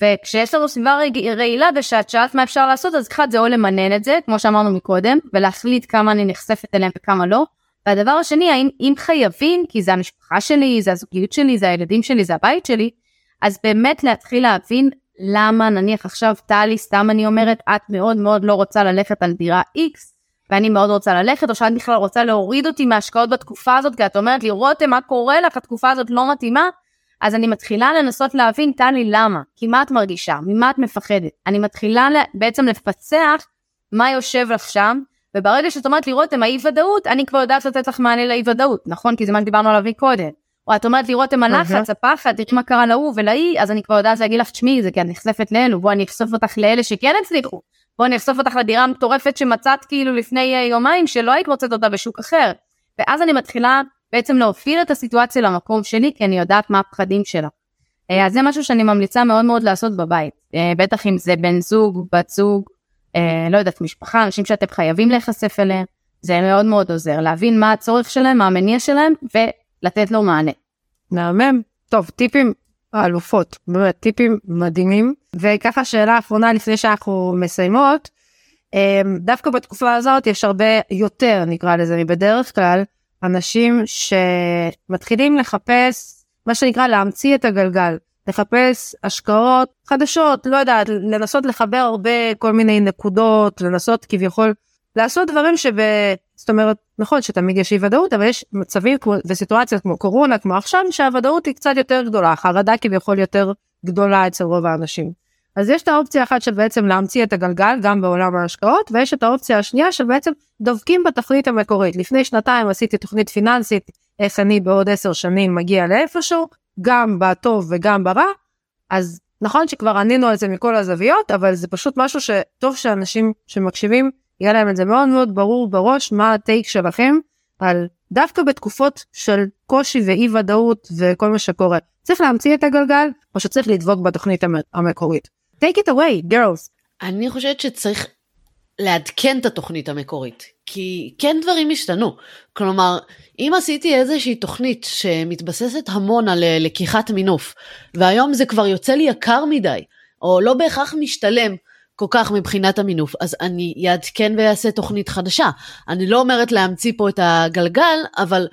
וכשיש לנו סביבה רעילה ושאת שאלת מה אפשר לעשות אז אחד זה או למנן את זה כמו שאמרנו מקודם ולהחליט כמה אני נחשפת אליהם וכמה לא. והדבר השני האם אם חייבים כי זה המשפחה שלי זה הזוגיות שלי זה הילדים שלי זה הבית שלי אז באמת להתחיל להבין למה נניח עכשיו טלי סתם אני אומרת את מאוד מאוד לא רוצה ללכת על דירה X ואני מאוד רוצה ללכת או שאת בכלל רוצה להוריד אותי מהשקעות בתקופה הזאת כי את אומרת לי רותם מה קורה לך התקופה הזאת לא מתאימה אז אני מתחילה לנסות להבין, טלי, למה? כי מה את מרגישה? ממה את מפחדת? אני מתחילה בעצם לפצח מה יושב לך שם, וברגע שאת אומרת לי, רותם, האי ודאות, אני כבר יודעת לתת לך מענה לאי ודאות, נכון? כי זה מה שדיברנו עליו מקודם. או את אומרת לי, רותם, הלחץ, הפחד, תראי מה קרה להוא ולאי, אז אני כבר יודעת להגיד לך, תשמעי, זה כי את נחשפת לאלו, בואי אני אחשוף אותך לאלה שכן הצליחו. בואי אני אחשוף אותך לדירה המטורפת שמצאת כאילו לפני אה, יומיים, שלא היית מוצאת אותה בשוק אחר. ואז אני מתחילה בעצם להוביל את הסיטואציה למקום שלי, כי אני יודעת מה הפחדים שלה. אה, אז זה משהו שאני ממליצה מאוד מאוד לעשות בבית. אה, בטח אם זה בן זוג, בת זוג, אה, לא יודעת, משפחה, אנשים שאתם חייבים להיחשף אליהם, זה מאוד מאוד עוזר, להבין מה הצורך שלהם, מה המניע שלהם, ולתת לו מענה. מהמם. טוב, טיפים אלופות, באמת, טיפים מדהימים. וככה שאלה אחרונה לפני שאנחנו מסיימות, דווקא בתקופה הזאת יש הרבה יותר, נקרא לזה, מבדרך כלל, אנשים שמתחילים לחפש מה שנקרא להמציא את הגלגל, לחפש השקעות חדשות, לא יודעת, לנסות לחבר הרבה כל מיני נקודות, לנסות כביכול לעשות דברים שב... זאת אומרת, נכון שתמיד יש אי ודאות, אבל יש מצבים כמו, וסיטואציות כמו קורונה, כמו עכשיו, שהוודאות היא קצת יותר גדולה, החרדה כביכול יותר גדולה אצל רוב האנשים. אז יש את האופציה אחת של בעצם להמציא את הגלגל גם בעולם ההשקעות ויש את האופציה השנייה של בעצם דובקים בתכלית המקורית. לפני שנתיים עשיתי תוכנית פיננסית איך אני בעוד עשר שנים מגיע לאיפשהו גם בטוב וגם ברע אז נכון שכבר ענינו על זה מכל הזוויות אבל זה פשוט משהו שטוב שאנשים שמקשיבים יהיה להם את זה מאוד מאוד ברור בראש מה הטייק שלכם על דווקא בתקופות של קושי ואי ודאות וכל מה שקורה. צריך להמציא את הגלגל או שצריך לדבוק בתוכנית המקורית. Take it away, girls. אני חושבת שצריך לעדכן את התוכנית המקורית, כי כן דברים השתנו. כלומר, אם עשיתי איזושהי תוכנית שמתבססת המון על אה, לקיחת מינוף, והיום זה כבר יוצא לי יקר מדי, או לא בהכרח משתלם כל כך מבחינת המינוף, אז אני אעדכן ואעשה תוכנית חדשה. אני לא אומרת להמציא פה את הגלגל, אבל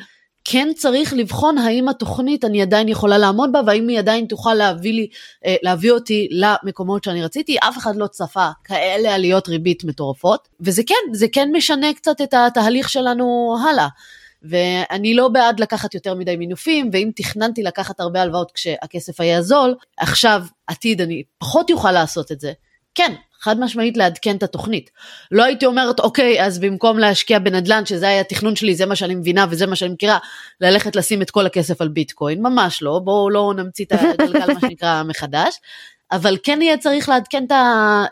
כן צריך לבחון האם התוכנית אני עדיין יכולה לעמוד בה והאם היא עדיין תוכל להביא, לי, אה, להביא אותי למקומות שאני רציתי, אף אחד לא צפה כאלה עליות ריבית מטורפות, וזה כן, זה כן משנה קצת את התהליך שלנו הלאה. ואני לא בעד לקחת יותר מדי מינופים, ואם תכננתי לקחת הרבה הלוואות כשהכסף היה זול, עכשיו עתיד אני פחות יוכל לעשות את זה, כן, חד משמעית לעדכן את התוכנית. לא הייתי אומרת, אוקיי, אז במקום להשקיע בנדל"ן, שזה היה התכנון שלי, זה מה שאני מבינה וזה מה שאני מכירה, ללכת לשים את כל הכסף על ביטקוין, ממש לא, בואו לא נמציא את הגלגל, מה שנקרא, מחדש, אבל כן יהיה צריך לעדכן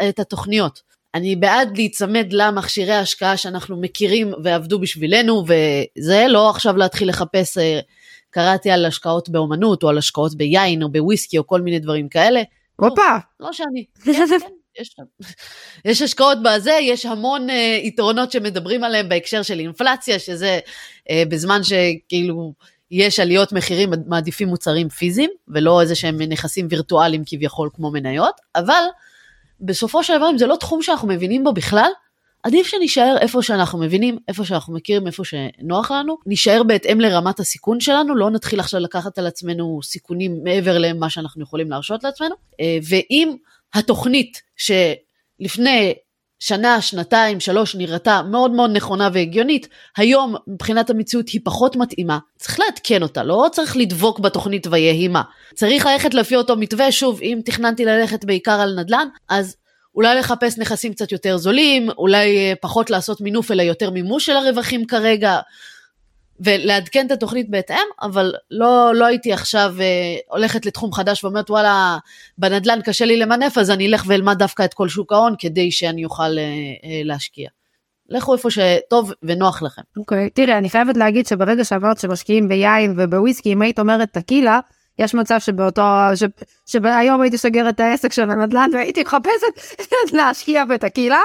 את התוכניות. אני בעד להיצמד למכשירי ההשקעה שאנחנו מכירים ועבדו בשבילנו, וזה לא עכשיו להתחיל לחפש, אה, קראתי על השקעות באומנות, או על השקעות ביין, או בוויסקי, או כל מיני דברים כאלה. הופה. לא, לא שאני. כן, כן. יש, יש השקעות בזה, יש המון uh, יתרונות שמדברים עליהם בהקשר של אינפלציה, שזה uh, בזמן שכאילו יש עליות מחירים, מעדיפים מוצרים פיזיים, ולא איזה שהם נכסים וירטואליים כביכול כמו מניות, אבל בסופו של דבר, אם זה לא תחום שאנחנו מבינים בו בכלל, עדיף שנישאר איפה שאנחנו מבינים, איפה שאנחנו מכירים, איפה שנוח לנו, נישאר בהתאם לרמת הסיכון שלנו, לא נתחיל עכשיו לקחת על עצמנו סיכונים מעבר למה שאנחנו יכולים להרשות לעצמנו, אה, ואם התוכנית שלפני שנה, שנתיים, שלוש נראתה מאוד מאוד נכונה והגיונית, היום מבחינת המציאות היא פחות מתאימה, צריך לעדכן אותה, לא צריך לדבוק בתוכנית ויהי מה. צריך ללכת לפי אותו מתווה, שוב, אם תכננתי ללכת בעיקר על נדל"ן, אז אולי לחפש נכסים קצת יותר זולים, אולי אה, פחות לעשות מינוף אלא יותר מימוש של הרווחים כרגע, ולעדכן את התוכנית בהתאם, אבל לא, לא הייתי עכשיו אה, הולכת לתחום חדש ואומרת וואלה, בנדל"ן קשה לי למנף, אז אני אלך ואלמד דווקא את כל שוק ההון כדי שאני אוכל אה, אה, להשקיע. לכו איפה שטוב ונוח לכם. אוקיי, okay. תראה, אני חייבת להגיד שברגע שאמרת שמשקיעים ביין ובוויסקי, אם היית אומרת טקילה, יש מצב שבאותו, ש, שהיום הייתי סוגרת את העסק של הנדל"ן והייתי מחפשת להשקיע בטקילה.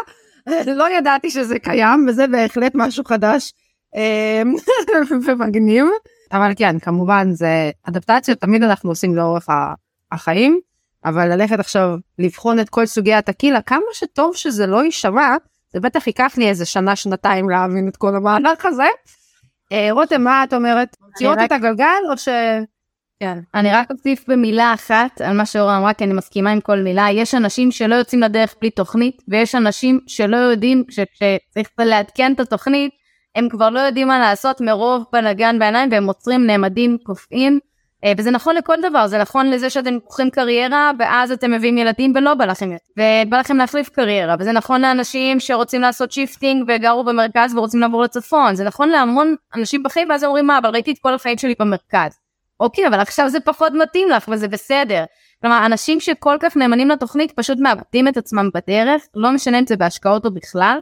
לא ידעתי שזה קיים וזה בהחלט משהו חדש ומגניב. אבל כן, כמובן זה אדפטציות תמיד אנחנו עושים לאורך החיים, אבל ללכת עכשיו לבחון את כל סוגי הטקילה, כמה שטוב שזה לא יישמע, זה בטח ייקח לי איזה שנה, שנתיים להבין את כל המהלך הזה. אה, רותם, מה את אומרת? ציורת את הגלגל או ש... כן. אני רק אוסיף במילה אחת על מה שאורה אמרה, כי אני מסכימה עם כל מילה. יש אנשים שלא יוצאים לדרך בלי תוכנית, ויש אנשים שלא יודעים שצריך לעדכן את התוכנית, הם כבר לא יודעים מה לעשות מרוב בלאגן בעיניים והם עוצרים נעמדים קופאים. אה, וזה נכון לכל דבר זה נכון לזה שאתם בוחרים קריירה ואז אתם מביאים ילדים ולא בא לכם ובא לכם להחליף קריירה. וזה נכון לאנשים שרוצים לעשות shifting וגרו במרכז ורוצים לעבור לצפון. זה נכון להמון אנשים בחיים ואז אומרים מה אבל ראיתי את כל החיים שלי במרכז. אוקיי אבל עכשיו זה פחות מתאים לך וזה בסדר. כלומר אנשים שכל כך נאמנים לתוכנית פשוט מאבדים את עצמם בדרך לא משנה אם זה בהשקעות או בכלל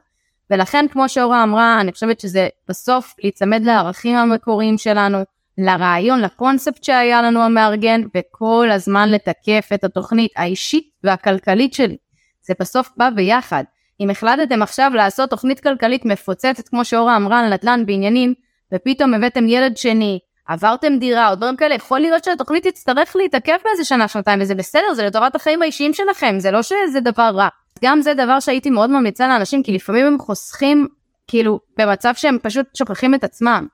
ולכן כמו שאורה אמרה, אני חושבת שזה בסוף להיצמד לערכים המקוריים שלנו, לרעיון, לקונספט שהיה לנו המארגן, וכל הזמן לתקף את התוכנית האישית והכלכלית שלי. זה בסוף בא ביחד. אם החלטתם עכשיו לעשות תוכנית כלכלית מפוצצת, כמו שאורה אמרה, על נדל"ן בעניינים, ופתאום הבאתם ילד שני, עברתם דירה או דברים כאלה, יכול להיות שהתוכנית תצטרך להתעכב באיזה שנה, שנתיים, וזה בסדר, זה לטובת החיים האישיים שלכם, זה לא שזה דבר רע. גם זה דבר שהייתי מאוד ממליצה לאנשים, כי לפעמים הם חוסכים, כאילו, במצב שהם פשוט שוכחים את עצמם.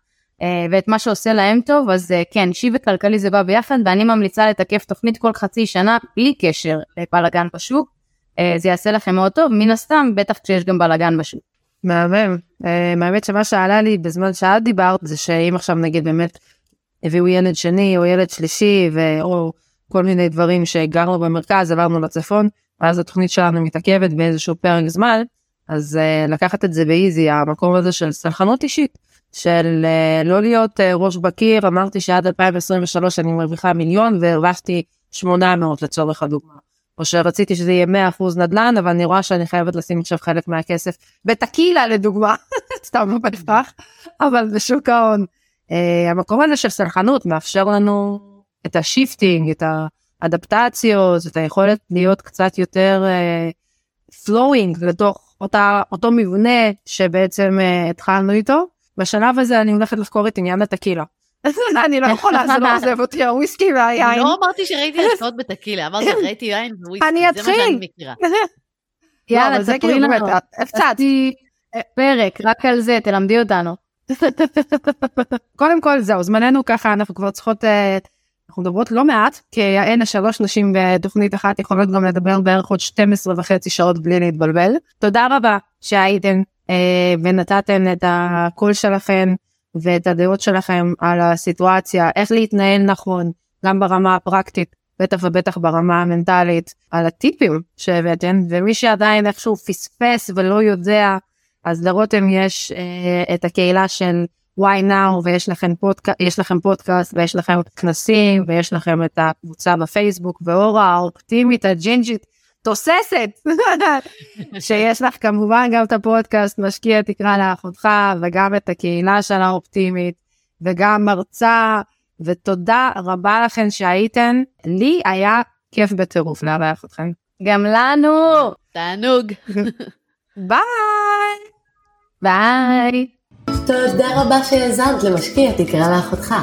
אה, ואת מה שעושה להם טוב, אז אה, כן, אישי וכלכלי זה בא ביחד, ואני ממליצה לתקף תוכנית כל חצי שנה, בלי קשר לבלאגן בשוק. אה, זה יעשה לכם מאוד טוב, מן הסתם, בטח כשיש גם בלאגן בשוק. מהמם. האמת שמה שעלה לי בזמן שאת דיברת, זה שאם עכשיו נגיד באמת הביאו ילד שני או ילד שלישי, או כל מיני דברים שגרנו במרכז, עברנו לצפון, ואז התוכנית שלנו מתעכבת באיזשהו פרק זמן, אז uh, לקחת את זה באיזי, המקום הזה של סלחנות אישית, של uh, לא להיות uh, ראש בקיר, אמרתי שעד 2023 אני מרוויחה מיליון והרווחתי 800 לצורך הדוגמה. או שרציתי שזה יהיה 100% נדל"ן, אבל אני רואה שאני חייבת לשים עכשיו חלק מהכסף בטקילה לדוגמה, סתם לא בהכרח, אבל בשוק ההון. אה, המקום הזה של סלחנות מאפשר לנו את ה shifting, את ה... אדפטציות, את היכולת להיות קצת יותר flowing אה, לתוך אותה, אותו מבנה שבעצם אה, התחלנו איתו. בשלב הזה אני הולכת לחקור את עניין הטקילה. אני לא יכולה, זה לא עוזב אותי, הוויסקי והיין. לא אמרתי שראיתי השקעות בטקילה, אמרתי ראיתי יין וויסקי, אני אתחיל. זה מה שאני מכירה. יאללה, תספרי כאילו לנו. הפצצת. פרק, רק על זה, תלמדי אותנו. קודם כל זהו, זמננו ככה, אנחנו כבר צריכות אנחנו מדברות לא מעט, כי אין השלוש נשים בתוכנית אחת יכולות גם לדבר בערך עוד 12 וחצי שעות בלי להתבלבל. תודה רבה שהייתן אה, ונתתם את הקול שלכם ואת הדעות שלכם על הסיטואציה, איך להתנהל נכון, גם ברמה הפרקטית בטח ובטח ברמה המנטלית, על הטיפים שהבאתם, ומי שעדיין איכשהו פספס ולא יודע, אז לרותם יש אה, את הקהילה של why now ויש לכם, פודק... לכם פודקאסט ויש לכם כנסים ויש לכם את הקבוצה בפייסבוק ואורה האופטימית הג'ינג'ית תוססת שיש לך כמובן גם את הפודקאסט משקיע תקרא לאחותך וגם את הקהילה של האופטימית וגם מרצה ותודה רבה לכם שהייתן לי היה כיף בטירוף לארח אתכם. גם לנו. תענוג. ביי. ביי. תודה רבה שהאזנת למשקיע תקרא לאחותך.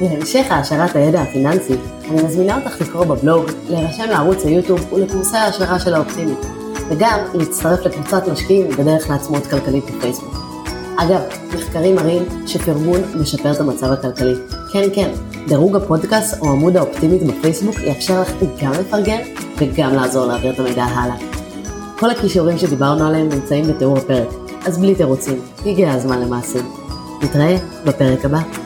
להמשך העשרת הידע הפיננסי, אני מזמינה אותך לקרוא בבלוג, להירשם לערוץ היוטיוב ולקורסי ההשקעה של האופטימית, וגם להצטרף לקבוצת משקיעים בדרך לעצמאות כלכלית בפייסבוק. אגב, מחקרים מראים שפרגון משפר את המצב הכלכלי. כן, כן, דירוג הפודקאסט או עמוד האופטימית בפייסבוק יאפשר לך גם לפרגן וגם לעזור להעביר את המידע הלאה. כל הכישורים שדיברנו עליהם נמצאים בתיאור הפרק, אז בלי תירוצים, הגיע הזמן למעשים. נתראה בפרק הבא.